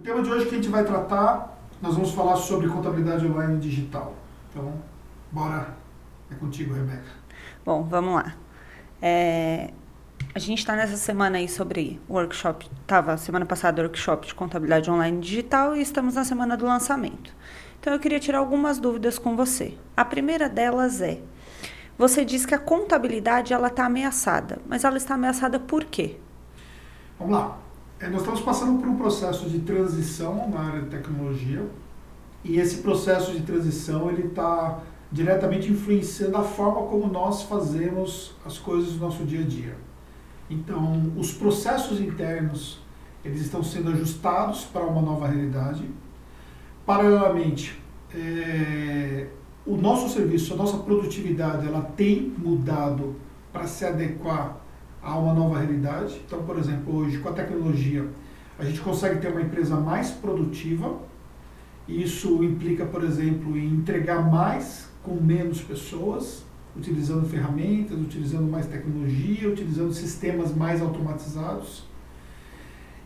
O tema de hoje que a gente vai tratar, nós vamos falar sobre contabilidade online digital. Então, bora. É contigo, Rebeca. Bom, vamos lá. É, a gente está nessa semana aí sobre workshop, estava semana passada workshop de contabilidade online digital e estamos na semana do lançamento. Então eu queria tirar algumas dúvidas com você. A primeira delas é, você diz que a contabilidade ela está ameaçada, mas ela está ameaçada por quê? Vamos lá. É, nós estamos passando por um processo de transição na área de tecnologia e esse processo de transição ele está diretamente influenciando a forma como nós fazemos as coisas do nosso dia a dia. Então, os processos internos eles estão sendo ajustados para uma nova realidade. Paralelamente, é, o nosso serviço, a nossa produtividade, ela tem mudado para se adequar a uma nova realidade. Então, por exemplo, hoje com a tecnologia, a gente consegue ter uma empresa mais produtiva. Isso implica, por exemplo, em entregar mais com menos pessoas, utilizando ferramentas, utilizando mais tecnologia, utilizando sistemas mais automatizados.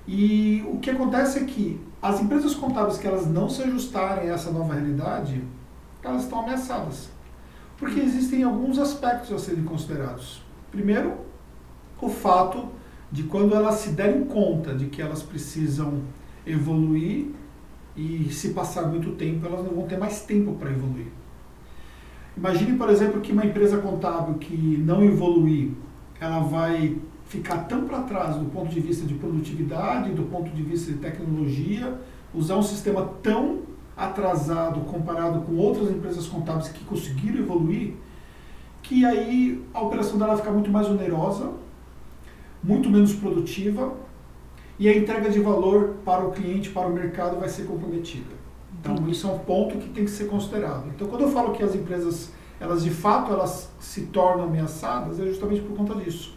E o que acontece é que as empresas contábeis que elas não se ajustarem a essa nova realidade, elas estão ameaçadas. Porque existem alguns aspectos a serem considerados. Primeiro, o fato de quando elas se derem conta de que elas precisam evoluir e se passar muito tempo, elas não vão ter mais tempo para evoluir. Imagine, por exemplo, que uma empresa contábil que não evoluir, ela vai ficar tão para trás do ponto de vista de produtividade, do ponto de vista de tecnologia, usar um sistema tão atrasado comparado com outras empresas contábeis que conseguiram evoluir, que aí a operação dela vai ficar muito mais onerosa, muito menos produtiva e a entrega de valor para o cliente, para o mercado vai ser comprometida. Então, uhum. isso é um ponto que tem que ser considerado. Então, quando eu falo que as empresas, elas de fato, elas se tornam ameaçadas, é justamente por conta disso.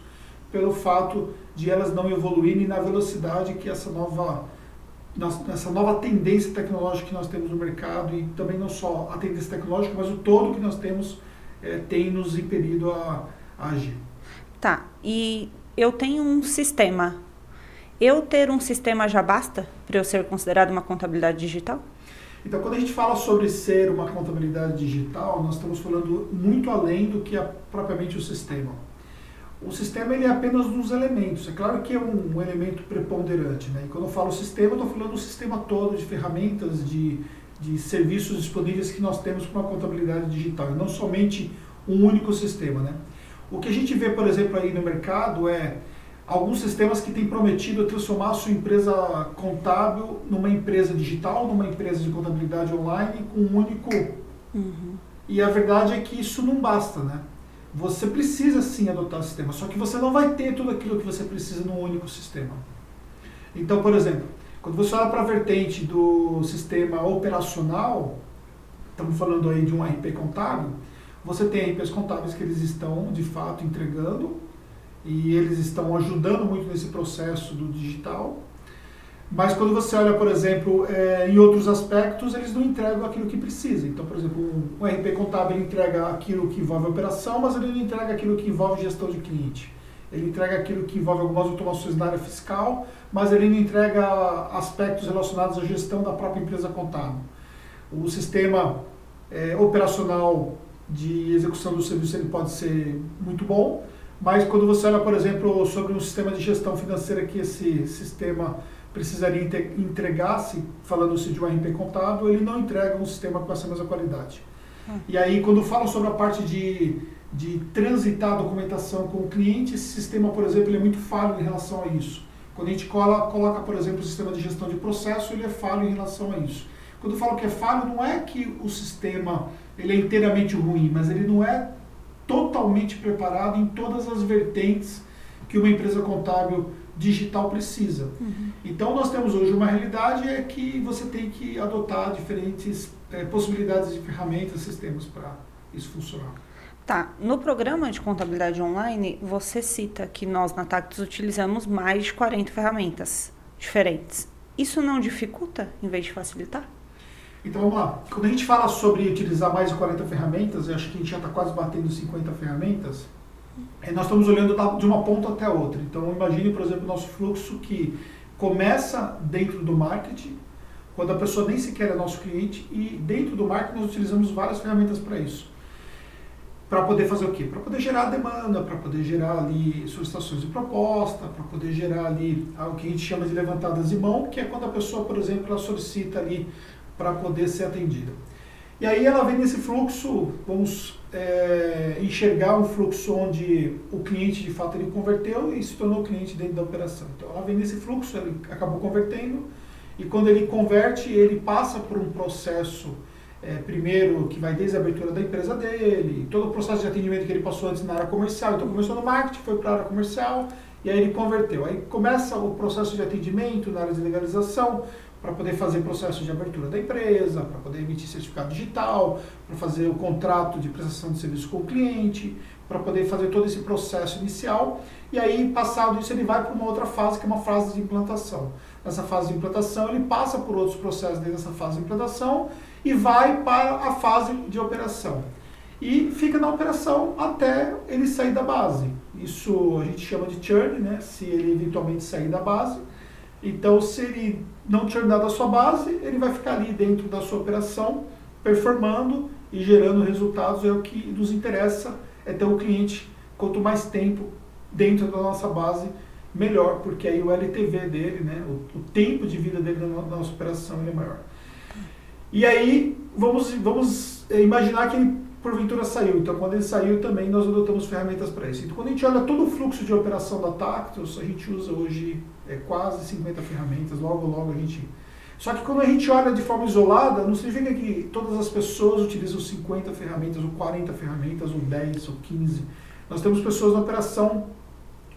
Pelo fato de elas não evoluírem na velocidade que essa nova, essa nova tendência tecnológica que nós temos no mercado e também não só a tendência tecnológica, mas o todo que nós temos é, tem nos impedido a, a agir. Tá, e eu tenho um sistema. Eu ter um sistema já basta para eu ser considerado uma contabilidade digital? Então, quando a gente fala sobre ser uma contabilidade digital, nós estamos falando muito além do que é propriamente o sistema. O sistema ele é apenas um dos elementos. É claro que é um, um elemento preponderante. Né? E quando eu falo sistema, eu estou falando do sistema todo de ferramentas, de, de serviços disponíveis que nós temos para uma contabilidade digital, e não somente um único sistema. Né? O que a gente vê, por exemplo, aí no mercado é alguns sistemas que têm prometido transformar a sua empresa contábil numa empresa digital, numa empresa de contabilidade online com um único. Uhum. E a verdade é que isso não basta, né? Você precisa sim adotar o sistema, só que você não vai ter tudo aquilo que você precisa num único sistema. Então, por exemplo, quando você olha para a vertente do sistema operacional, estamos falando aí de um RP contábil, você tem RPs contábeis que eles estão de fato entregando e eles estão ajudando muito nesse processo do digital. Mas quando você olha, por exemplo, é, em outros aspectos, eles não entregam aquilo que precisa. Então, por exemplo, um RP contábil entrega aquilo que envolve operação, mas ele não entrega aquilo que envolve gestão de cliente. Ele entrega aquilo que envolve algumas automações na área fiscal, mas ele não entrega aspectos relacionados à gestão da própria empresa contábil. O sistema é, operacional de execução do serviço ele pode ser muito bom, mas quando você olha, por exemplo, sobre um sistema de gestão financeira que esse sistema precisaria entregar-se, falando-se de um RP contábil, ele não entrega um sistema com essa mesma qualidade. Hum. E aí, quando falam sobre a parte de, de transitar a documentação com o cliente, esse sistema, por exemplo, ele é muito falho em relação a isso. Quando a gente cola, coloca, por exemplo, o sistema de gestão de processo, ele é falho em relação a isso. Quando eu falo que é falho, não é que o sistema ele é inteiramente ruim, mas ele não é totalmente preparado em todas as vertentes que uma empresa contábil digital precisa. Uhum. Então nós temos hoje uma realidade é que você tem que adotar diferentes é, possibilidades de ferramentas, sistemas para isso funcionar. Tá, no programa de contabilidade online, você cita que nós na Tactus utilizamos mais de 40 ferramentas diferentes. Isso não dificulta em vez de facilitar? Então vamos lá. Quando a gente fala sobre utilizar mais de 40 ferramentas, eu acho que a gente já está quase batendo 50 ferramentas, é, nós estamos olhando de uma ponta até outra. Então imagine, por exemplo, o nosso fluxo que começa dentro do marketing, quando a pessoa nem sequer é nosso cliente e dentro do marketing nós utilizamos várias ferramentas para isso. Para poder fazer o quê? Para poder gerar demanda, para poder gerar ali solicitações de proposta, para poder gerar ali o que a gente chama de levantadas de mão, que é quando a pessoa, por exemplo, ela solicita ali para poder ser atendida. E aí ela vem nesse fluxo, vamos é, enxergar um fluxo onde o cliente de fato ele converteu e se tornou cliente dentro da operação. Então ela vem nesse fluxo, ele acabou convertendo, e quando ele converte, ele passa por um processo, é, primeiro, que vai desde a abertura da empresa dele, todo o processo de atendimento que ele passou antes na área comercial. Então, começou no marketing, foi para a área comercial, e aí ele converteu. Aí começa o processo de atendimento na área de legalização, para poder fazer processo de abertura da empresa, para poder emitir certificado digital, para fazer o contrato de prestação de serviço com o cliente, para poder fazer todo esse processo inicial. E aí, passado isso, ele vai para uma outra fase, que é uma fase de implantação nessa fase de implantação, ele passa por outros processos dentro dessa fase de implantação e vai para a fase de operação. E fica na operação até ele sair da base. Isso a gente chama de churn, né? se ele eventualmente sair da base. Então, se ele não churnar da sua base, ele vai ficar ali dentro da sua operação, performando e gerando resultados. É o que nos interessa, é ter o cliente quanto mais tempo dentro da nossa base melhor, porque aí o LTV dele, né, o, o tempo de vida dele na, na nossa operação é maior. E aí, vamos, vamos eh, imaginar que ele porventura saiu. Então, quando ele saiu também, nós adotamos ferramentas para isso. Então, quando a gente olha todo o fluxo de operação da Tactus, a gente usa hoje é, quase 50 ferramentas, logo, logo a gente... Só que quando a gente olha de forma isolada, não significa que todas as pessoas utilizam 50 ferramentas, ou 40 ferramentas, ou 10, ou 15. Nós temos pessoas na operação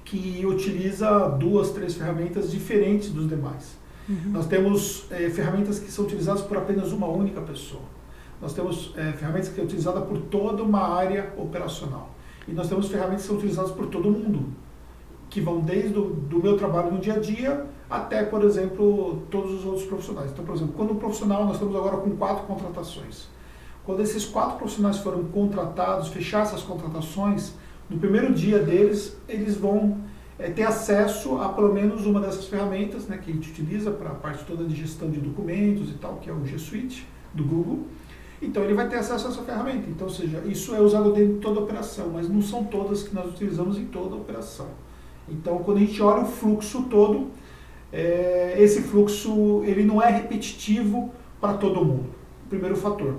que utiliza duas, três ferramentas diferentes dos demais. Uhum. Nós temos é, ferramentas que são utilizadas por apenas uma única pessoa. Nós temos é, ferramentas que são utilizadas por toda uma área operacional. E nós temos ferramentas que são utilizadas por todo mundo, que vão desde o do meu trabalho no dia a dia até, por exemplo, todos os outros profissionais. Então, por exemplo, quando um profissional, nós estamos agora com quatro contratações. Quando esses quatro profissionais foram contratados, fechar essas contratações, no primeiro dia deles, eles vão é, ter acesso a pelo menos uma dessas ferramentas né, que a gente utiliza para a parte toda de gestão de documentos e tal, que é o G Suite do Google. Então ele vai ter acesso a essa ferramenta. Então, ou seja, isso é usado dentro de toda operação, mas não são todas que nós utilizamos em toda operação. Então, quando a gente olha o fluxo todo, é, esse fluxo ele não é repetitivo para todo mundo. Primeiro fator.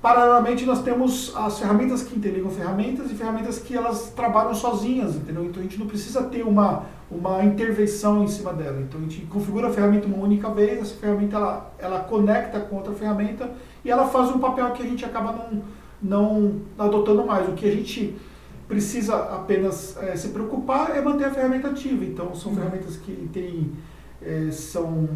Paralelamente, nós temos as ferramentas que interligam ferramentas e ferramentas que elas trabalham sozinhas, entendeu? Então a gente não precisa ter uma, uma intervenção em cima dela. Então a gente configura a ferramenta uma única vez, essa ferramenta ela, ela conecta com outra ferramenta e ela faz um papel que a gente acaba não, não adotando mais. O que a gente precisa apenas é, se preocupar é manter a ferramenta ativa. Então são uhum. ferramentas que tem, é, são,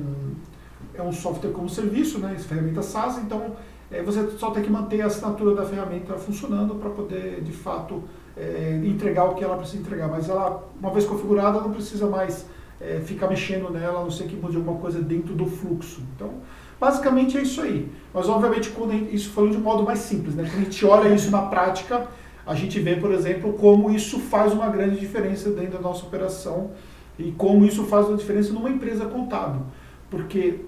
é um software como serviço, né? Ferramenta SaaS, então é, você só tem que manter a assinatura da ferramenta funcionando para poder, de fato, é, entregar o que ela precisa entregar. Mas ela, uma vez configurada, não precisa mais é, ficar mexendo nela, a não ser que mude alguma coisa dentro do fluxo. Então, basicamente é isso aí. Mas, obviamente, quando isso foi de modo mais simples. Né? Quando a gente olha isso na prática, a gente vê, por exemplo, como isso faz uma grande diferença dentro da nossa operação e como isso faz uma diferença numa empresa contábil. Porque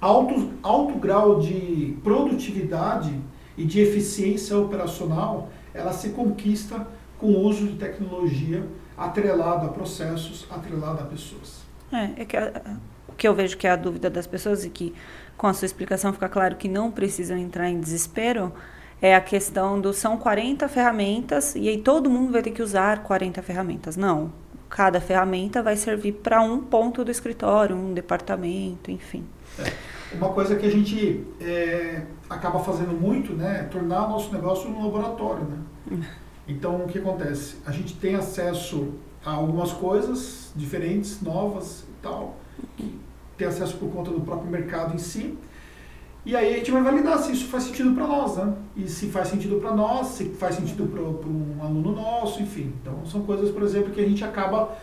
alto, alto grau de produtividade e de eficiência operacional, ela se conquista com o uso de tecnologia atrelado a processos, atrelado a pessoas. É, é que a, o que eu vejo que é a dúvida das pessoas e que com a sua explicação fica claro que não precisam entrar em desespero, é a questão do são 40 ferramentas e aí todo mundo vai ter que usar 40 ferramentas. Não, cada ferramenta vai servir para um ponto do escritório, um departamento, enfim. É. Uma coisa que a gente é, acaba fazendo muito, né, é tornar o nosso negócio um laboratório, né? Então, o que acontece? A gente tem acesso a algumas coisas diferentes, novas e tal, que tem acesso por conta do próprio mercado em si, e aí a gente vai validar se isso faz sentido para nós, né? E se faz sentido para nós, se faz sentido para um aluno nosso, enfim. Então, são coisas, por exemplo, que a gente acaba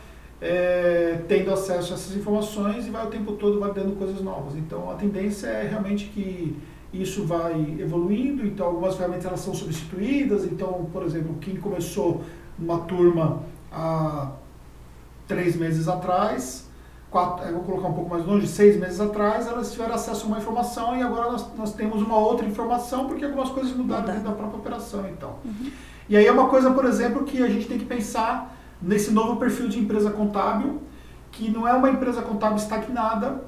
é, tendo acesso a essas informações e vai o tempo todo validando coisas novas. Então a tendência é realmente que isso vai evoluindo, então algumas ferramentas elas são substituídas, então, por exemplo, quem começou uma turma há três meses atrás, quatro, vou colocar um pouco mais longe, seis meses atrás, elas tiveram acesso a uma informação e agora nós, nós temos uma outra informação porque algumas coisas mudaram dentro da própria operação então. Uhum. E aí é uma coisa, por exemplo, que a gente tem que pensar nesse novo perfil de empresa contábil, que não é uma empresa contábil estagnada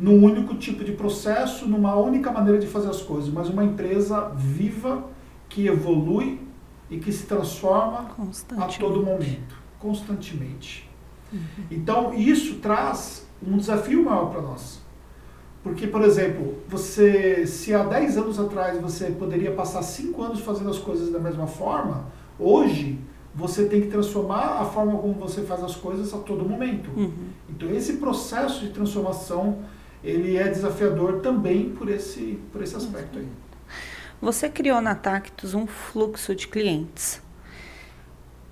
num único tipo de processo, numa única maneira de fazer as coisas, mas uma empresa viva que evolui e que se transforma a todo momento, constantemente. Uhum. Então, isso traz um desafio maior para nós. Porque, por exemplo, você, se há 10 anos atrás você poderia passar 5 anos fazendo as coisas da mesma forma, hoje você tem que transformar a forma como você faz as coisas a todo momento. Uhum. Então, esse processo de transformação, ele é desafiador também por esse, por esse aspecto aí. Você criou na Tactus um fluxo de clientes.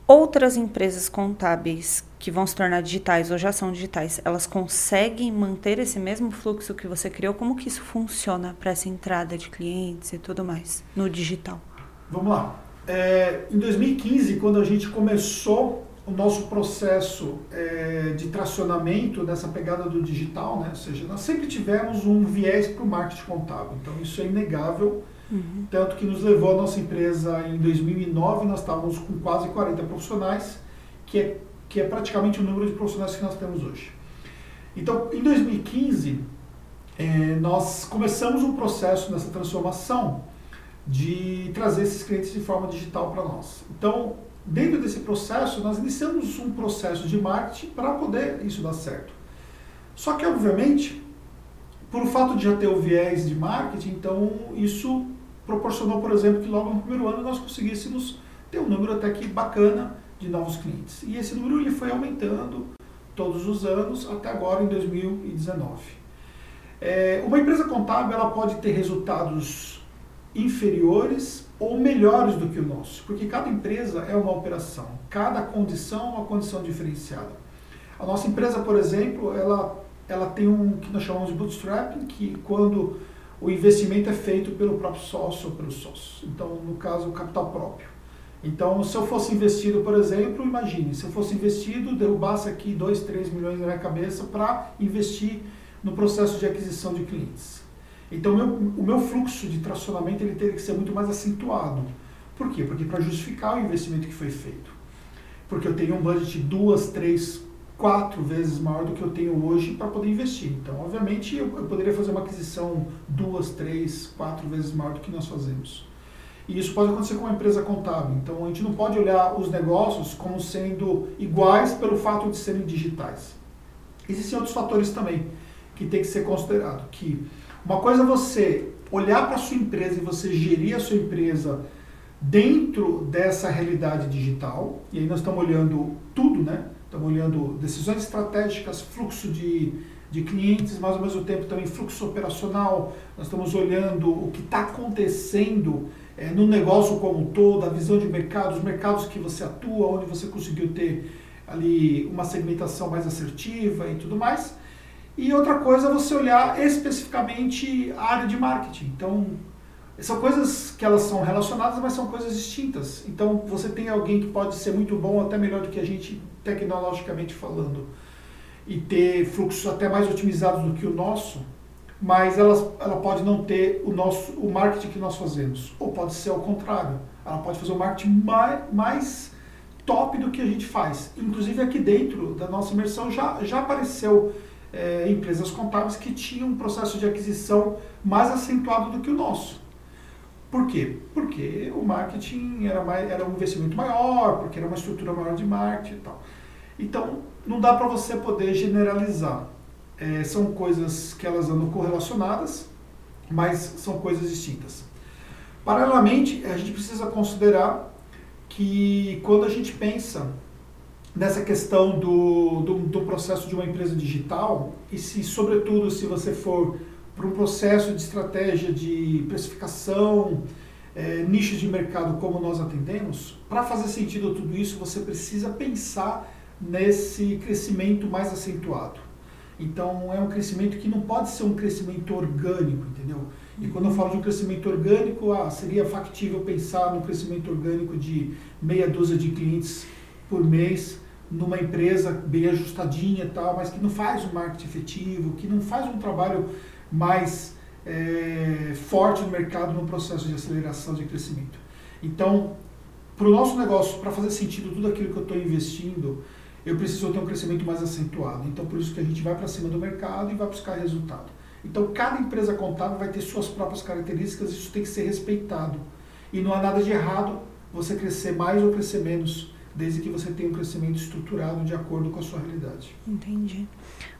Outras empresas contábeis que vão se tornar digitais ou já são digitais, elas conseguem manter esse mesmo fluxo que você criou? Como que isso funciona para essa entrada de clientes e tudo mais no digital? Vamos lá. É, em 2015, quando a gente começou o nosso processo é, de tracionamento nessa pegada do digital, né? ou seja, nós sempre tivemos um viés para o marketing contábil, então isso é inegável, uhum. tanto que nos levou a nossa empresa em 2009, nós estávamos com quase 40 profissionais, que é que é praticamente o número de profissionais que nós temos hoje. Então, em 2015, é, nós começamos um processo nessa transformação de trazer esses clientes de forma digital para nós. Então, dentro desse processo, nós iniciamos um processo de marketing para poder isso dar certo. Só que, obviamente, por fato de já ter o viés de marketing, então isso proporcionou, por exemplo, que logo no primeiro ano nós conseguíssemos ter um número até que bacana de novos clientes. E esse número ele foi aumentando todos os anos até agora em 2019. É, uma empresa contábil ela pode ter resultados inferiores ou melhores do que o nosso, porque cada empresa é uma operação, cada condição é uma condição diferenciada. A nossa empresa, por exemplo, ela, ela tem um que nós chamamos de bootstrapping, que quando o investimento é feito pelo próprio sócio ou sócio. Então, no caso, o capital próprio. Então, se eu fosse investido, por exemplo, imagine, se eu fosse investido, derrubasse aqui 2, 3 milhões na minha cabeça para investir no processo de aquisição de clientes. Então, meu, o meu fluxo de tracionamento ele teria que ser muito mais acentuado. Por quê? Porque para justificar o investimento que foi feito. Porque eu tenho um budget duas, três, quatro vezes maior do que eu tenho hoje para poder investir. Então, obviamente, eu, eu poderia fazer uma aquisição duas, três, quatro vezes maior do que nós fazemos. E isso pode acontecer com uma empresa contábil. Então a gente não pode olhar os negócios como sendo iguais pelo fato de serem digitais. Existem outros fatores também que tem que ser considerado. Que uma coisa é você olhar para a sua empresa e você gerir a sua empresa dentro dessa realidade digital. E aí nós estamos olhando tudo, né? Estamos olhando decisões estratégicas, fluxo de, de clientes, mas ao mesmo tempo também fluxo operacional. Nós estamos olhando o que está acontecendo é, no negócio como um todo, a visão de mercado, os mercados que você atua, onde você conseguiu ter ali uma segmentação mais assertiva e tudo mais. E outra coisa é você olhar especificamente a área de marketing. Então, são coisas que elas são relacionadas, mas são coisas distintas. Então, você tem alguém que pode ser muito bom, até melhor do que a gente, tecnologicamente falando, e ter fluxos até mais otimizados do que o nosso, mas ela, ela pode não ter o nosso o marketing que nós fazemos. Ou pode ser ao contrário. Ela pode fazer o marketing mais, mais top do que a gente faz. Inclusive aqui dentro da nossa imersão já, já apareceu é, empresas contábeis que tinham um processo de aquisição mais acentuado do que o nosso. Por quê? Porque o marketing era, mais, era um investimento maior, porque era uma estrutura maior de marketing e tal. Então, não dá para você poder generalizar é, são coisas que elas andam correlacionadas, mas são coisas distintas. Paralelamente, a gente precisa considerar que quando a gente pensa nessa questão do, do, do, processo de uma empresa digital, e se, sobretudo, se você for para um processo de estratégia de precificação, é, nichos de mercado como nós atendemos, para fazer sentido tudo isso, você precisa pensar nesse crescimento mais acentuado. Então é um crescimento que não pode ser um crescimento orgânico, entendeu? E quando eu falo de um crescimento orgânico, ah, seria factível pensar no crescimento orgânico de meia dúzia de clientes por mês numa empresa bem ajustadinha e tal, mas que não faz um marketing efetivo, que não faz um trabalho mais é, forte no mercado no processo de aceleração de crescimento. Então, para o nosso negócio, para fazer sentido tudo aquilo que eu estou investindo, eu preciso ter um crescimento mais acentuado. Então, por isso que a gente vai para cima do mercado e vai buscar resultado. Então, cada empresa contábil vai ter suas próprias características, isso tem que ser respeitado. E não há nada de errado você crescer mais ou crescer menos, desde que você tenha um crescimento estruturado de acordo com a sua realidade. Entendi.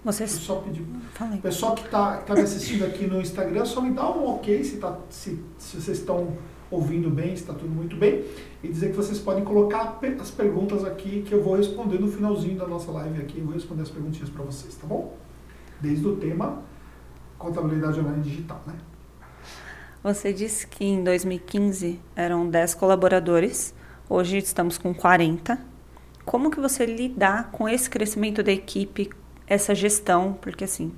Você só pedir. O pessoal que está tá me assistindo aqui no Instagram, só me dá um ok se, tá, se, se vocês estão ouvindo bem, se está tudo muito bem, e dizer que vocês podem colocar as perguntas aqui que eu vou responder no finalzinho da nossa live aqui, eu vou responder as perguntinhas para vocês, tá bom? Desde o tema contabilidade online digital, né? Você disse que em 2015 eram 10 colaboradores, hoje estamos com 40. Como que você lidar com esse crescimento da equipe, essa gestão? Porque assim,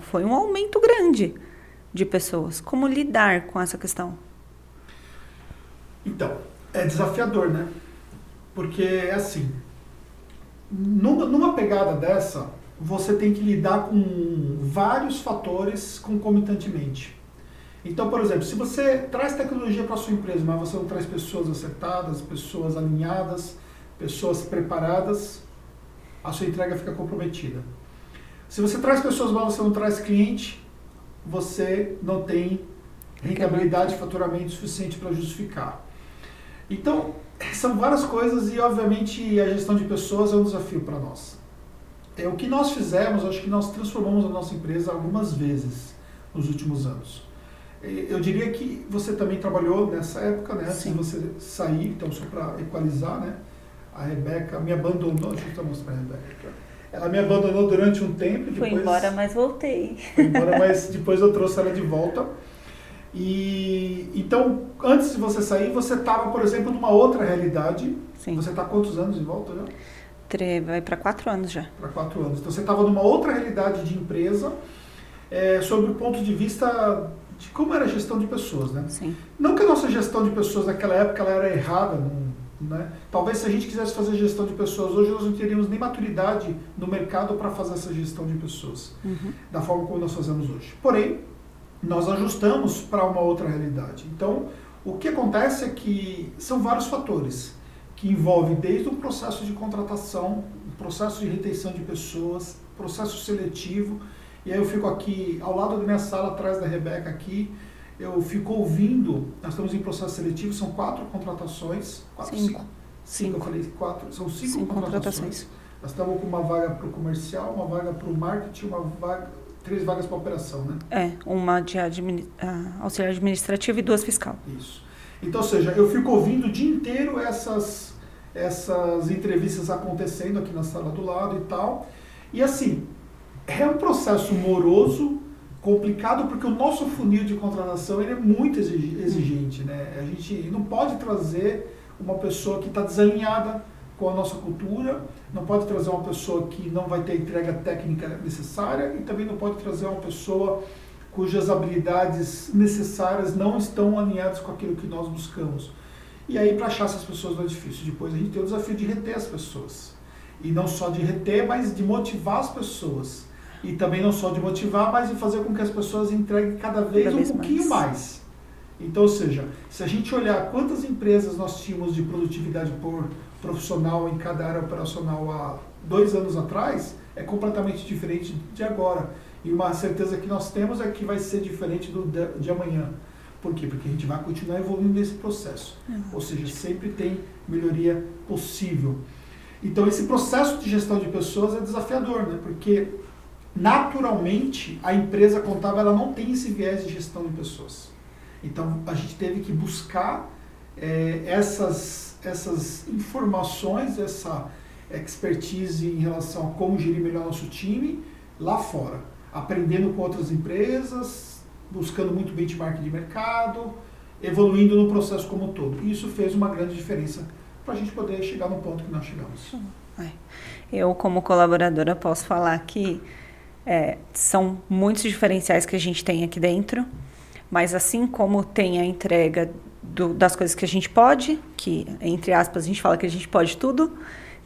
foi um aumento grande de pessoas. Como lidar com essa questão? Então, é desafiador, né? Porque é assim, numa, numa pegada dessa, você tem que lidar com vários fatores concomitantemente. Então, por exemplo, se você traz tecnologia para a sua empresa, mas você não traz pessoas acertadas, pessoas alinhadas, pessoas preparadas, a sua entrega fica comprometida. Se você traz pessoas, mas você não traz cliente, você não tem rentabilidade e faturamento suficiente para justificar. Então, são várias coisas e, obviamente, a gestão de pessoas é um desafio para nós. É, o que nós fizemos, acho que nós transformamos a nossa empresa algumas vezes nos últimos anos. Eu diria que você também trabalhou nessa época, né? Sim. Antes de você sair, então só para equalizar, né? A Rebeca me abandonou, deixa eu mostrar a Rebeca. Ela me abandonou durante um tempo. Depois, Fui embora, mas voltei. Fui embora, mas depois eu trouxe ela de volta. E então, antes de você sair, você estava, por exemplo, numa outra realidade. Sim. Você está quantos anos de volta já? Vai para quatro anos já. Para quatro anos. Então você estava numa outra realidade de empresa, é, sobre o ponto de vista de como era a gestão de pessoas, né? Sim. Não que a nossa gestão de pessoas naquela época ela era errada, não, né? Talvez se a gente quisesse fazer gestão de pessoas hoje, nós não teríamos nem maturidade no mercado para fazer essa gestão de pessoas, uhum. da forma como nós fazemos hoje. Porém, nós ajustamos para uma outra realidade. Então, o que acontece é que são vários fatores que envolvem desde o processo de contratação, o processo de retenção de pessoas, processo seletivo. E aí eu fico aqui ao lado da minha sala, atrás da Rebeca aqui, eu fico ouvindo, nós estamos em processo seletivo, são quatro contratações. Quatro, cinco. cinco. Cinco, eu falei quatro, são cinco, cinco contratações. contratações. Nós estamos com uma vaga para o comercial, uma vaga para o marketing, uma vaga, três vagas para operação, né? É, uma de admin, uh, auxiliar administrativo e duas fiscal. Isso. Então, ou seja, eu fico ouvindo o dia inteiro essas, essas entrevistas acontecendo aqui na sala do lado e tal. E assim, é um processo moroso, complicado, porque o nosso funil de contratação ele é muito exigente. Né? A gente não pode trazer uma pessoa que está desalinhada com a nossa cultura, não pode trazer uma pessoa que não vai ter a entrega técnica necessária e também não pode trazer uma pessoa cujas habilidades necessárias não estão alinhadas com aquilo que nós buscamos. E aí, para achar essas pessoas não é difícil. Depois a gente tem o desafio de reter as pessoas. E não só de reter, mas de motivar as pessoas. E também não só de motivar, mas de fazer com que as pessoas entreguem cada vez, cada vez um pouquinho mais. mais. Então, ou seja, se a gente olhar quantas empresas nós tínhamos de produtividade por profissional em cada área operacional há dois anos atrás é completamente diferente de agora. E uma certeza que nós temos é que vai ser diferente do de amanhã. Por quê? Porque a gente vai continuar evoluindo nesse processo. Ou seja, sempre tem melhoria possível. Então, esse processo de gestão de pessoas é desafiador, né? porque naturalmente a empresa contábil ela não tem esse viés de gestão de pessoas. Então, a gente teve que buscar é, essas essas informações, essa expertise em relação a como gerir melhor nosso time lá fora, aprendendo com outras empresas, buscando muito benchmark de mercado, evoluindo no processo como um todo. E isso fez uma grande diferença para a gente poder chegar no ponto que nós chegamos. É. Eu, como colaboradora, posso falar que é, são muitos diferenciais que a gente tem aqui dentro, mas assim como tem a entrega do, das coisas que a gente pode, que entre aspas a gente fala que a gente pode tudo,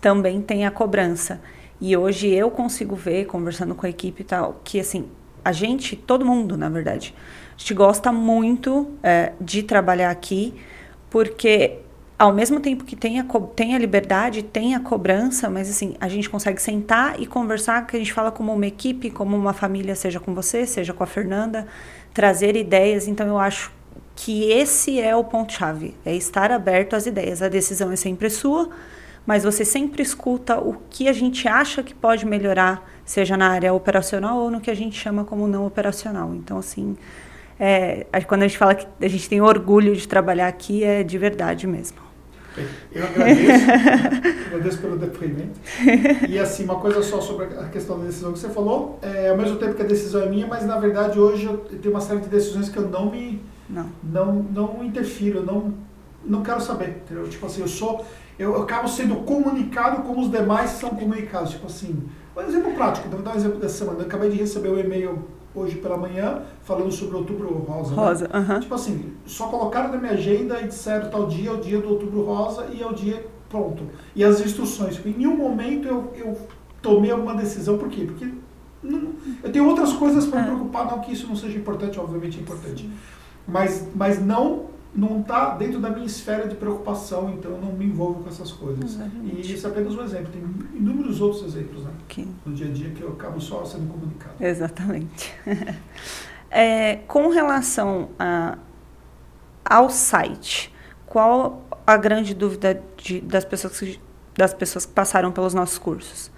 também tem a cobrança. E hoje eu consigo ver, conversando com a equipe e tal, que assim, a gente, todo mundo, na verdade, a gente gosta muito é, de trabalhar aqui, porque ao mesmo tempo que tem a, tem a liberdade, tem a cobrança, mas assim, a gente consegue sentar e conversar, que a gente fala como uma equipe, como uma família, seja com você, seja com a Fernanda, trazer ideias. Então eu acho que esse é o ponto-chave, é estar aberto às ideias. A decisão é sempre sua, mas você sempre escuta o que a gente acha que pode melhorar, seja na área operacional ou no que a gente chama como não operacional. Então, assim, é, quando a gente fala que a gente tem orgulho de trabalhar aqui, é de verdade mesmo. Eu agradeço, agradeço pelo depoimento. E assim, uma coisa só sobre a questão da decisão que você falou, é, ao mesmo tempo que a decisão é minha, mas na verdade hoje eu tenho uma série de decisões que eu não me não, não, não interfiro, não, não quero saber, entendeu? Tipo assim, eu sou, eu, eu acabo sendo comunicado como os demais são comunicados. Tipo assim, um exemplo prático, vou dar um exemplo dessa semana. Eu acabei de receber o um e-mail hoje pela manhã falando sobre outubro rosa. Né? Rosa, né? uh -huh. Tipo assim, só colocaram na minha agenda e disseram tal dia é o dia do outubro rosa e é o dia pronto. E as instruções. Em nenhum momento eu, eu tomei alguma decisão, por quê? Porque não, eu tenho outras coisas para me é. preocupar, não que isso não seja importante, obviamente é importante. Mas, mas não não está dentro da minha esfera de preocupação, então eu não me envolvo com essas coisas. Exatamente. E isso é apenas um exemplo, tem inúmeros outros exemplos né? No dia a dia que eu acabo só sendo comunicado. Exatamente. é, com relação a, ao site, qual a grande dúvida de, das, pessoas que, das pessoas que passaram pelos nossos cursos?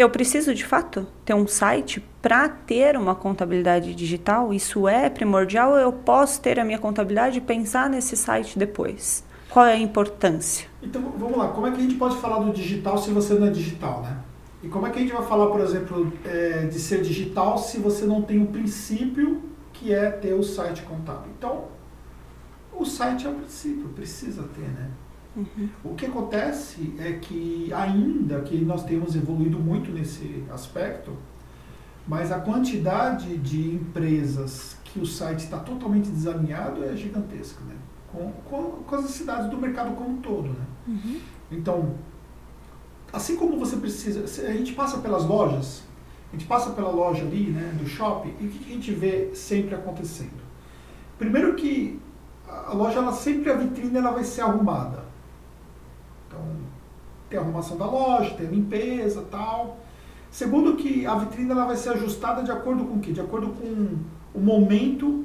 Eu preciso de fato ter um site para ter uma contabilidade digital? Isso é primordial eu posso ter a minha contabilidade e pensar nesse site depois? Qual é a importância? Então vamos lá, como é que a gente pode falar do digital se você não é digital, né? E como é que a gente vai falar, por exemplo, é, de ser digital se você não tem o um princípio que é ter o site contábil? Então, o site é o princípio, precisa ter, né? Uhum. O que acontece é que, ainda que nós temos evoluído muito nesse aspecto, mas a quantidade de empresas que o site está totalmente desalinhado é gigantesca, né? com, com, com as necessidades do mercado como um todo. Né? Uhum. Então, assim como você precisa, a gente passa pelas lojas, a gente passa pela loja ali, né, do shopping, e o que a gente vê sempre acontecendo? Primeiro que a loja, ela sempre, a vitrine, ela vai ser arrumada. Então, tem a arrumação da loja, tem a limpeza tal. Segundo que a vitrine ela vai ser ajustada de acordo com o quê? De acordo com o momento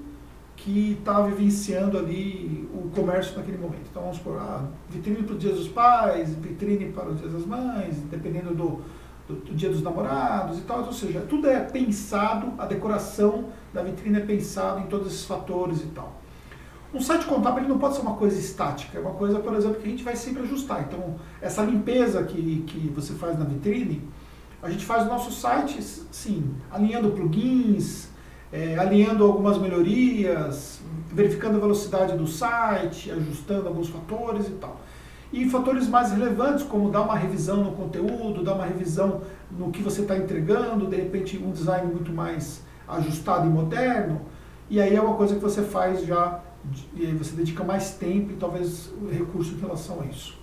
que está vivenciando ali o comércio naquele momento. Então vamos supor, ah, vitrine para o dia dos pais, vitrine para o dia das mães, dependendo do, do, do, dia dos namorados e tal. Ou seja, tudo é pensado, a decoração da vitrine é pensado em todos esses fatores e tal. Um site contábil ele não pode ser uma coisa estática, é uma coisa, por exemplo, que a gente vai sempre ajustar. Então, essa limpeza que, que você faz na vitrine, a gente faz o nosso site, sim, alinhando plugins, é, alinhando algumas melhorias, verificando a velocidade do site, ajustando alguns fatores e tal. E fatores mais relevantes, como dar uma revisão no conteúdo, dar uma revisão no que você está entregando, de repente um design muito mais ajustado e moderno, e aí é uma coisa que você faz já e aí você dedica mais tempo e talvez recurso em relação a isso.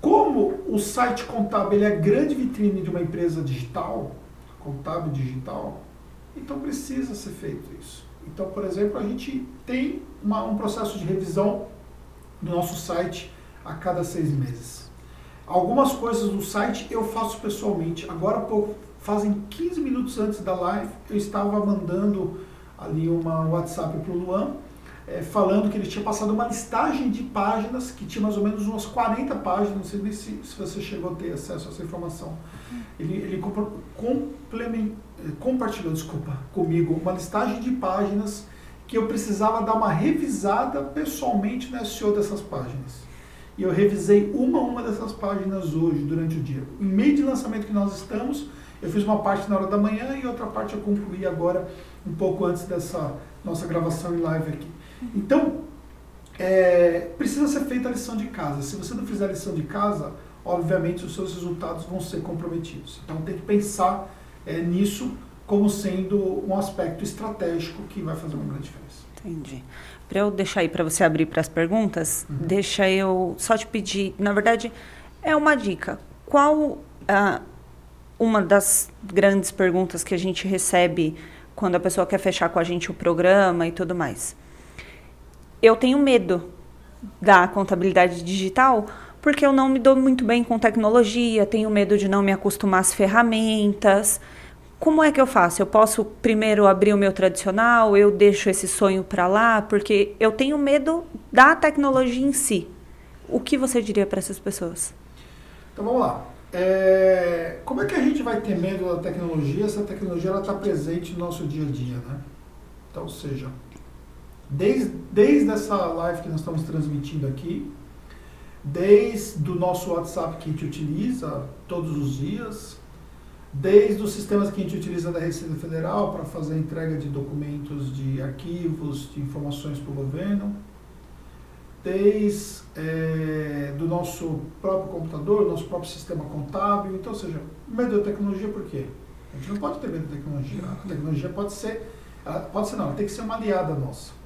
Como o site contábil é a grande vitrine de uma empresa digital, contábil digital, então precisa ser feito isso. Então, por exemplo, a gente tem uma, um processo de revisão do nosso site a cada seis meses. Algumas coisas do site eu faço pessoalmente. Agora pouco, fazem 15 minutos antes da live, eu estava mandando ali uma WhatsApp para o Luan é, falando que ele tinha passado uma listagem de páginas, que tinha mais ou menos umas 40 páginas, não sei nem se, se você chegou a ter acesso a essa informação. Ele, ele é, compartilhou desculpa, comigo uma listagem de páginas que eu precisava dar uma revisada pessoalmente no SEO dessas páginas. E eu revisei uma a uma dessas páginas hoje, durante o dia. Em meio de lançamento que nós estamos, eu fiz uma parte na hora da manhã e outra parte eu concluí agora, um pouco antes dessa nossa gravação em live aqui. Então, é, precisa ser feita a lição de casa. Se você não fizer a lição de casa, obviamente os seus resultados vão ser comprometidos. Então, tem que pensar é, nisso como sendo um aspecto estratégico que vai fazer uma grande diferença. Entendi. Para eu deixar aí para você abrir para as perguntas, uhum. deixa eu só te pedir, na verdade, é uma dica. qual ah, uma das grandes perguntas que a gente recebe quando a pessoa quer fechar com a gente o programa e tudo mais? Eu tenho medo da contabilidade digital porque eu não me dou muito bem com tecnologia, tenho medo de não me acostumar às ferramentas. Como é que eu faço? Eu posso primeiro abrir o meu tradicional, eu deixo esse sonho para lá, porque eu tenho medo da tecnologia em si. O que você diria para essas pessoas? Então vamos lá. É, como é que a gente vai ter medo da tecnologia se a tecnologia está presente no nosso dia a dia, né? Então, ou seja, desde, desde essa live que nós estamos transmitindo aqui, desde o nosso WhatsApp que a gente utiliza todos os dias, desde os sistemas que a gente utiliza da Receita Federal para fazer a entrega de documentos, de arquivos, de informações para o governo, desde é, do nosso próprio computador, nosso próprio sistema contábil. Então, ou seja, medo da tecnologia por quê? A gente não pode ter medo da tecnologia. A tecnologia pode ser, pode ser não, ela tem que ser uma aliada nossa.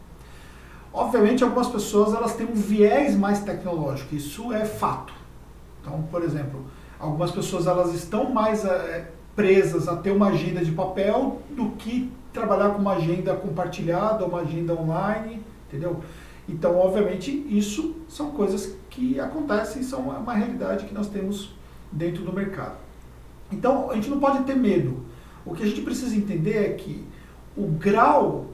Obviamente, algumas pessoas elas têm um viés mais tecnológico, isso é fato. Então, por exemplo, algumas pessoas elas estão mais é, presas a ter uma agenda de papel do que trabalhar com uma agenda compartilhada, uma agenda online, entendeu? Então, obviamente, isso são coisas que acontecem, são uma realidade que nós temos dentro do mercado. Então, a gente não pode ter medo. O que a gente precisa entender é que o grau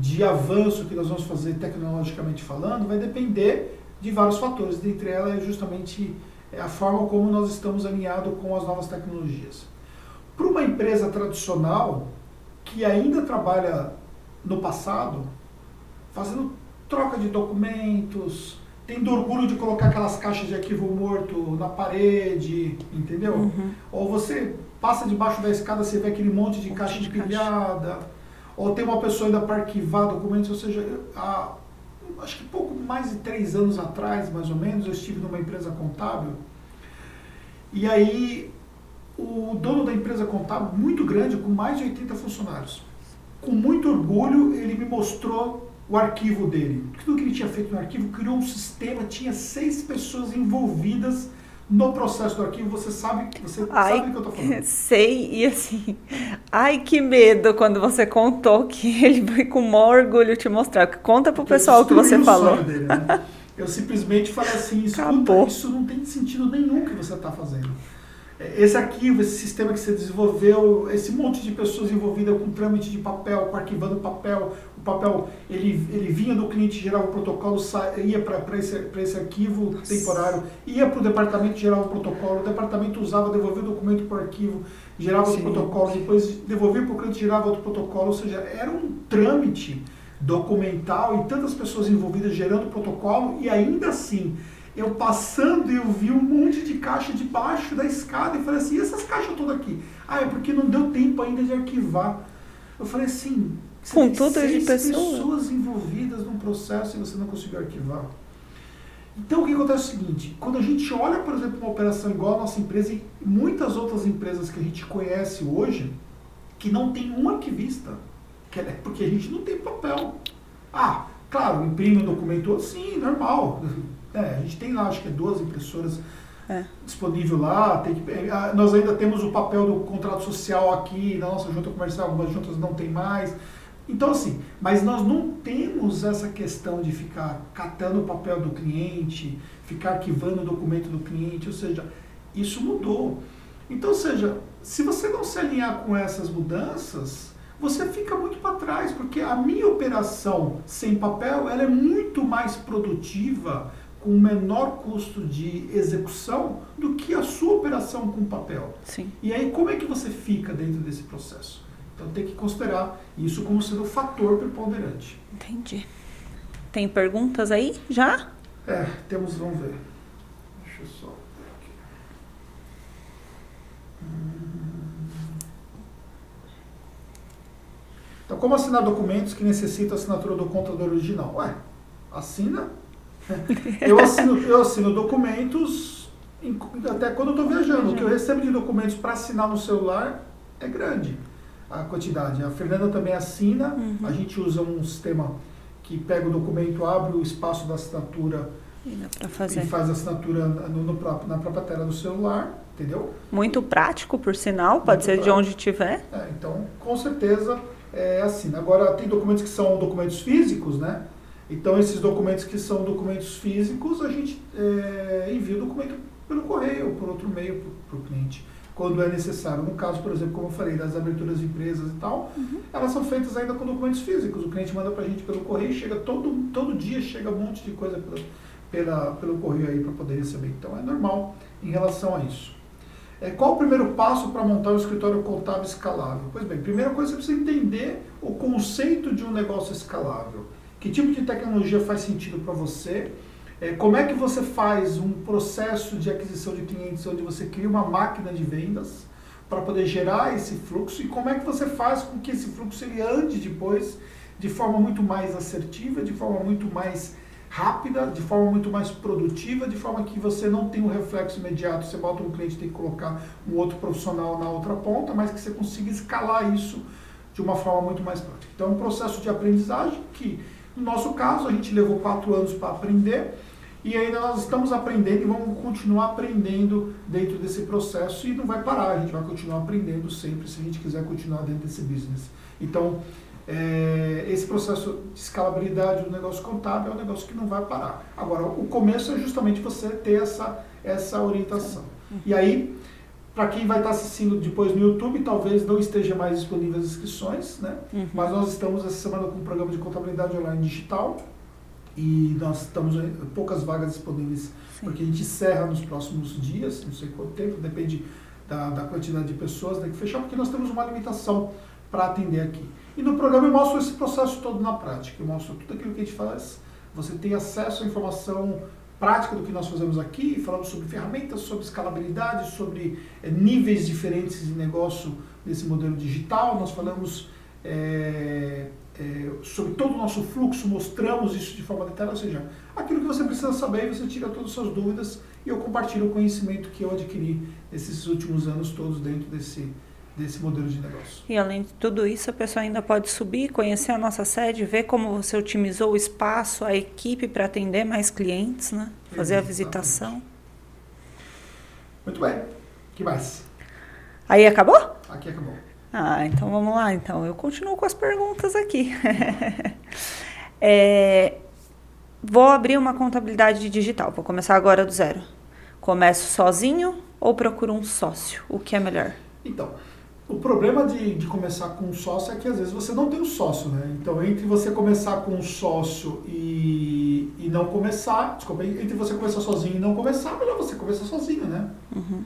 de avanço que nós vamos fazer tecnologicamente falando vai depender de vários fatores, dentre elas é justamente é, a forma como nós estamos alinhados com as novas tecnologias. Para uma empresa tradicional que ainda trabalha no passado, fazendo troca de documentos, tendo orgulho de colocar aquelas caixas de arquivo morto na parede, entendeu? Uhum. Ou você passa debaixo da escada, você vê aquele monte de um caixa empilhada. Caixa ou tem uma pessoa ainda para arquivar documentos, ou seja, há, acho que pouco mais de três anos atrás, mais ou menos, eu estive numa empresa contábil, e aí o dono da empresa contábil, muito grande, com mais de 80 funcionários, com muito orgulho, ele me mostrou o arquivo dele. Tudo que ele tinha feito no arquivo, criou um sistema, tinha seis pessoas envolvidas no processo do arquivo, você sabe, você ai, sabe do que eu tô falando. Sei, e assim, ai que medo quando você contou que ele foi com maior orgulho te mostrar. Conta pro pessoal o que você falou. Dele, né? Eu simplesmente falei assim, escuta, Acabou. isso não tem sentido nenhum que você está fazendo esse arquivo, esse sistema que você desenvolveu, esse monte de pessoas envolvidas com trâmite de papel, com arquivando papel, o papel ele, ele vinha do cliente, gerava o protocolo, ia para esse, esse arquivo Nossa. temporário, ia para o departamento, gerava o protocolo, o departamento usava, devolvia o documento para o arquivo, gerava Sim. o protocolo, depois devolvia para o cliente, gerava outro protocolo, ou seja, era um trâmite documental e tantas pessoas envolvidas gerando protocolo e ainda assim eu passando e eu vi um monte de caixa debaixo da escada e falei assim, e essas caixas todas aqui? Ah, é porque não deu tempo ainda de arquivar. Eu falei assim, com todas as pessoas. pessoas envolvidas num processo e você não conseguiu arquivar. Então o que acontece é o seguinte, quando a gente olha, por exemplo, uma operação igual a nossa empresa e muitas outras empresas que a gente conhece hoje, que não tem um arquivista, é porque a gente não tem papel. Ah, claro, imprime o um documento, sim, normal. É, a gente tem lá, acho que é duas impressoras é. disponível lá. Tem que, é, nós ainda temos o papel do contrato social aqui na nossa junta comercial, algumas juntas não tem mais. Então, assim, mas nós não temos essa questão de ficar catando o papel do cliente, ficar arquivando o documento do cliente, ou seja, isso mudou. Então, ou seja, se você não se alinhar com essas mudanças, você fica muito para trás, porque a minha operação sem papel ela é muito mais produtiva com menor custo de execução do que a sua operação com papel. Sim. E aí como é que você fica dentro desse processo? Então tem que considerar isso como sendo um fator preponderante. Entendi. Tem perguntas aí já? É, temos, vamos ver. Deixa eu só aqui. Hum. Então, como assinar documentos que necessitam assinatura do contador original? Ué, assina eu assino, eu assino documentos até quando eu estou viajando. O que eu recebo de documentos para assinar no celular é grande a quantidade. A Fernanda também assina. Uhum. A gente usa um sistema que pega o documento, abre o espaço da assinatura E fazer. E faz a assinatura no, no próprio, na própria tela do celular, entendeu? Muito prático, por sinal, pode Muito ser de prático. onde tiver. É, então, com certeza, é assim. Agora, tem documentos que são documentos físicos, né? Então, esses documentos que são documentos físicos, a gente é, envia o documento pelo correio ou por outro meio para o cliente, quando é necessário. No caso, por exemplo, como eu falei, das aberturas de empresas e tal, elas são feitas ainda com documentos físicos. O cliente manda para a gente pelo correio, chega todo, todo dia, chega um monte de coisa pela, pela, pelo correio aí para poder receber. Então, é normal em relação a isso. É, qual o primeiro passo para montar um escritório contábil escalável? Pois bem, primeira coisa você precisa entender o conceito de um negócio escalável. Que tipo de tecnologia faz sentido para você? É, como é que você faz um processo de aquisição de clientes onde você cria uma máquina de vendas para poder gerar esse fluxo? E como é que você faz com que esse fluxo ele ande depois de forma muito mais assertiva, de forma muito mais rápida, de forma muito mais produtiva, de forma que você não tem um reflexo imediato. Você bota um cliente, tem que colocar um outro profissional na outra ponta, mas que você consiga escalar isso de uma forma muito mais prática. Então, é um processo de aprendizagem que, no nosso caso, a gente levou quatro anos para aprender e ainda nós estamos aprendendo e vamos continuar aprendendo dentro desse processo e não vai parar, a gente vai continuar aprendendo sempre se a gente quiser continuar dentro desse business. Então, é, esse processo de escalabilidade do negócio contábil é um negócio que não vai parar. Agora, o começo é justamente você ter essa, essa orientação. E aí, para quem vai estar assistindo depois no YouTube, talvez não esteja mais disponível as inscrições, né? Uhum. Mas nós estamos essa semana com um programa de contabilidade online digital e nós estamos em poucas vagas disponíveis Sim. porque a gente encerra nos próximos dias, não sei quanto tempo, depende da, da quantidade de pessoas, tem que fechar, porque nós temos uma limitação para atender aqui. E no programa eu mostro esse processo todo na prática, eu mostro tudo aquilo que a gente faz, você tem acesso à informação prática do que nós fazemos aqui, falamos sobre ferramentas, sobre escalabilidade, sobre eh, níveis diferentes de negócio desse modelo digital, nós falamos eh, eh, sobre todo o nosso fluxo, mostramos isso de forma detalhada, ou seja, aquilo que você precisa saber, você tira todas as suas dúvidas e eu compartilho o conhecimento que eu adquiri nesses últimos anos todos dentro desse, desse modelo de negócio. E além de tudo isso, a pessoa ainda pode subir, conhecer a nossa sede, ver como você otimizou o espaço, a equipe para atender mais clientes, né? Fazer a Exatamente. visitação. Muito bem. que mais? Aí acabou? Aqui acabou. Ah, então vamos lá. Então eu continuo com as perguntas aqui. É, vou abrir uma contabilidade digital. Vou começar agora do zero. Começo sozinho ou procuro um sócio? O que é melhor? Então, o problema de, de começar com um sócio é que às vezes você não tem um sócio, né? Então, entre você começar com um sócio e, e não começar, desculpa, entre você começar sozinho e não começar, melhor você começar sozinho, né? Uhum.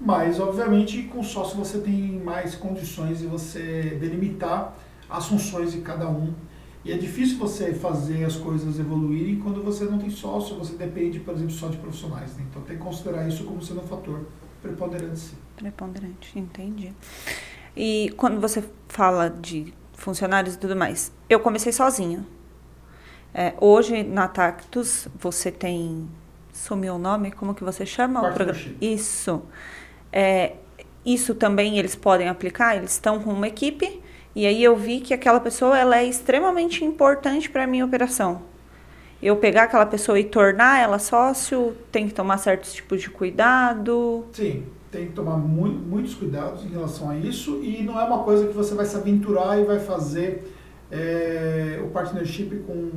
Mas, obviamente, com sócio você tem mais condições de você delimitar as funções de cada um. E é difícil você fazer as coisas evoluírem quando você não tem sócio, você depende, por exemplo, só de profissionais. Né? Então tem que considerar isso como sendo um fator preponderante. sim. Preponderante, entendi. E quando você fala de funcionários e tudo mais, eu comecei sozinho. É, hoje na Tactus você tem. Sumiu o nome? Como que você chama? o programa? Isso. É, isso também eles podem aplicar? Eles estão com uma equipe e aí eu vi que aquela pessoa ela é extremamente importante para a minha operação. Eu pegar aquela pessoa e tornar ela sócio, tem que tomar certos tipos de cuidado. Sim, tem que tomar mu- muitos cuidados em relação a isso e não é uma coisa que você vai se aventurar e vai fazer é, o partnership com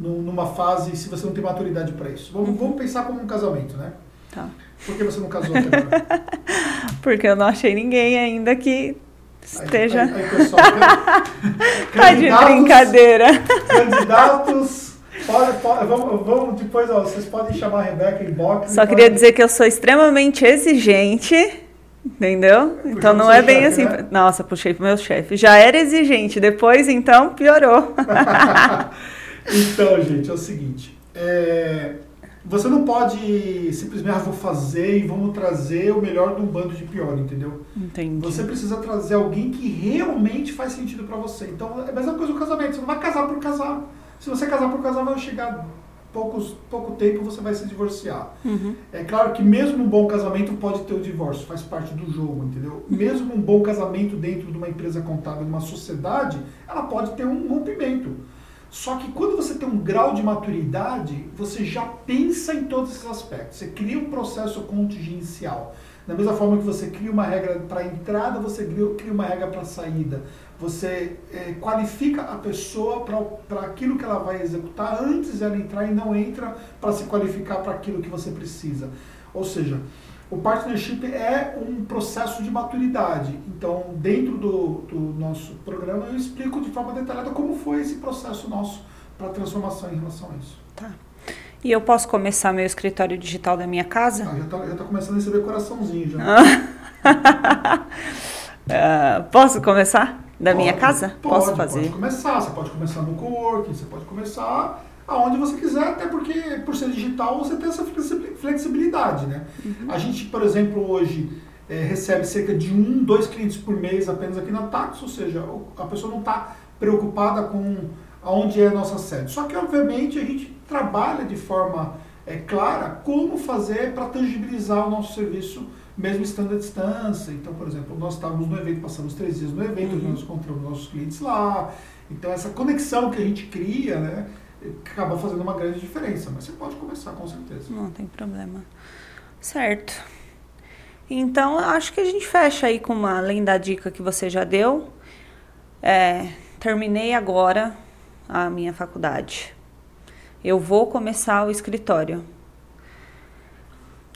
num- numa fase se você não tem maturidade para isso. Vamos, Uhum. vamos pensar como um casamento, né? Tá. Por que você não casou até agora? Porque eu não achei ninguém ainda que esteja. Aí, aí, aí, pessoal, can- Tá de brincadeira. Candidatos, pode, pode- vamos, vamos depois, ó, vocês podem chamar a Rebeca em box. Só queria podem- dizer que eu sou extremamente exigente, entendeu? Puxou Então não é bem chefe, assim. né? Nossa, puxei pro meu chefe. Já era exigente, depois então piorou. Então, gente, é o seguinte. é, você não pode simplesmente, ah, vou fazer e vamos trazer o melhor de um bando de pior, entendeu? Entendi. Você precisa trazer alguém que realmente faz sentido pra você. Então, é a mesma coisa do casamento. Você não vai casar por casar. Se você casar por casar, vai chegar poucos, pouco tempo você vai se divorciar. Uhum. É claro que mesmo um bom casamento pode ter o divórcio, faz parte do jogo, entendeu? Mesmo um bom casamento dentro de uma empresa contábil, de uma sociedade, ela pode ter um rompimento. Só que quando você tem um grau de maturidade, você já pensa em todos esses aspectos. Você cria um processo contingencial. Da mesma forma que você cria uma regra para entrada, você cria uma regra para saída. Você é, qualifica a pessoa para aquilo que ela vai executar antes dela entrar e não entra para se qualificar para aquilo que você precisa. Ou seja, o partnership é um processo de maturidade. Então, dentro do, do nosso programa, eu explico de forma detalhada como foi esse processo nosso para transformação em relação a isso. Tá. E eu posso começar meu escritório digital da minha casa? Ah, já está já tá começando a receber coraçãozinho já. uh, posso começar? Da pode, minha casa? Pode, posso fazer? Pode começar. Você pode começar no coworking, você pode começar aonde você quiser, até porque por ser digital você tem essa flexibilidade, né? Uhum. A gente, por exemplo, hoje é, recebe cerca de um, dois clientes por mês apenas aqui na Tax, ou seja, a pessoa não está preocupada com aonde é a nossa sede. Só que, obviamente, a gente trabalha de forma é, clara como fazer para tangibilizar o nosso serviço, mesmo estando à distância. Então, por exemplo, nós estávamos no evento, passamos três dias no evento, uhum. nós encontramos nossos clientes lá. Então, essa conexão que a gente cria, né? acaba fazendo uma grande diferença. Mas você pode começar, com certeza. Não tem problema. Certo. Então, acho que a gente fecha aí com uma, além da dica que você já deu. É, terminei agora a minha faculdade. Eu vou começar o escritório.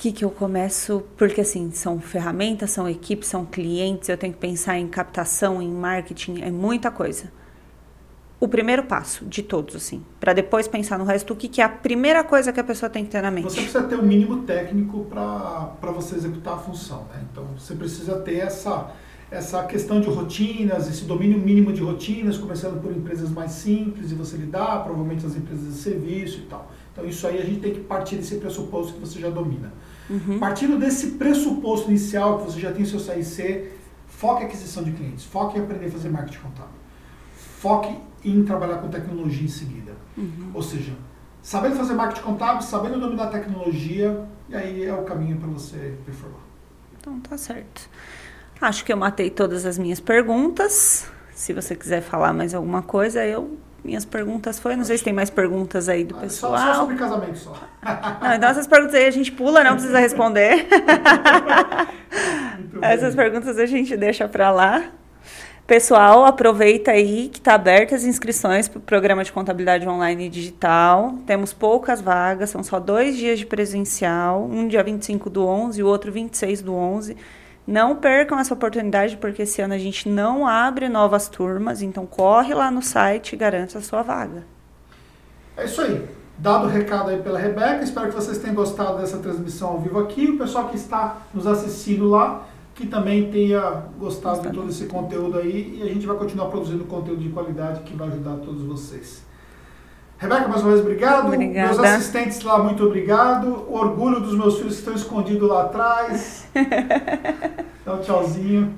Que, que eu começo? Porque assim, são ferramentas, são equipes, são clientes, eu tenho que pensar em captação, em marketing, é muita coisa o primeiro passo de todos, assim, para depois pensar no resto, o que, que, é a primeira coisa que a pessoa tem que ter na mente? Você precisa ter o um mínimo técnico para você executar a função, né? Então, você precisa ter essa, essa questão de rotinas, esse domínio mínimo de rotinas, começando por empresas mais simples e você lidar, provavelmente as empresas de serviço e tal. Então, isso aí a gente tem que partir desse pressuposto que você já domina. Uhum. Partindo desse pressuposto inicial que você já tem seu CIC, foque em aquisição de clientes, foque em aprender a fazer marketing contábil, foque em trabalhar com tecnologia em seguida. Uhum. Ou seja, sabendo fazer marketing contábil, sabendo dominar a tecnologia, e aí é o caminho para você performar. Então tá certo. Acho que eu matei todas as minhas perguntas. Se você quiser falar mais alguma coisa, eu minhas perguntas foi. Não sei se tem mais perguntas aí do ah, pessoal. Só, só sobre casamento só. Não, então essas perguntas aí a gente pula, não precisa responder. essas perguntas a gente deixa para lá. Pessoal, aproveita aí que está aberta as inscrições para o programa de contabilidade online digital. Temos poucas vagas, são só dois dias de presencial, um dia 25 do 11 e o outro 26 do 11. Não percam essa oportunidade, porque esse ano a gente não abre novas turmas, então corre lá no site e garante a sua vaga. É isso aí. Dado o recado aí pela Rebeca, espero que vocês tenham gostado dessa transmissão ao vivo aqui. O pessoal que está nos assistindo lá, que também tenha gostado de todo esse conteúdo aí e a gente vai continuar produzindo conteúdo de qualidade que vai ajudar todos vocês. Rebeca, mais uma vez, obrigado. Obrigada. Meus assistentes lá, muito obrigado. O orgulho dos meus filhos que estão escondidos lá atrás. Um tchauzinho.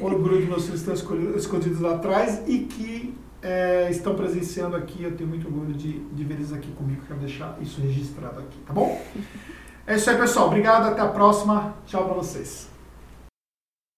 Orgulho dos meus filhos que estão escondidos lá atrás e que é, estão presenciando aqui. Eu tenho muito orgulho de, de ver eles aqui comigo. Quero deixar isso registrado aqui, tá bom? É isso aí, pessoal. Obrigado. Até a próxima. Tchau para vocês.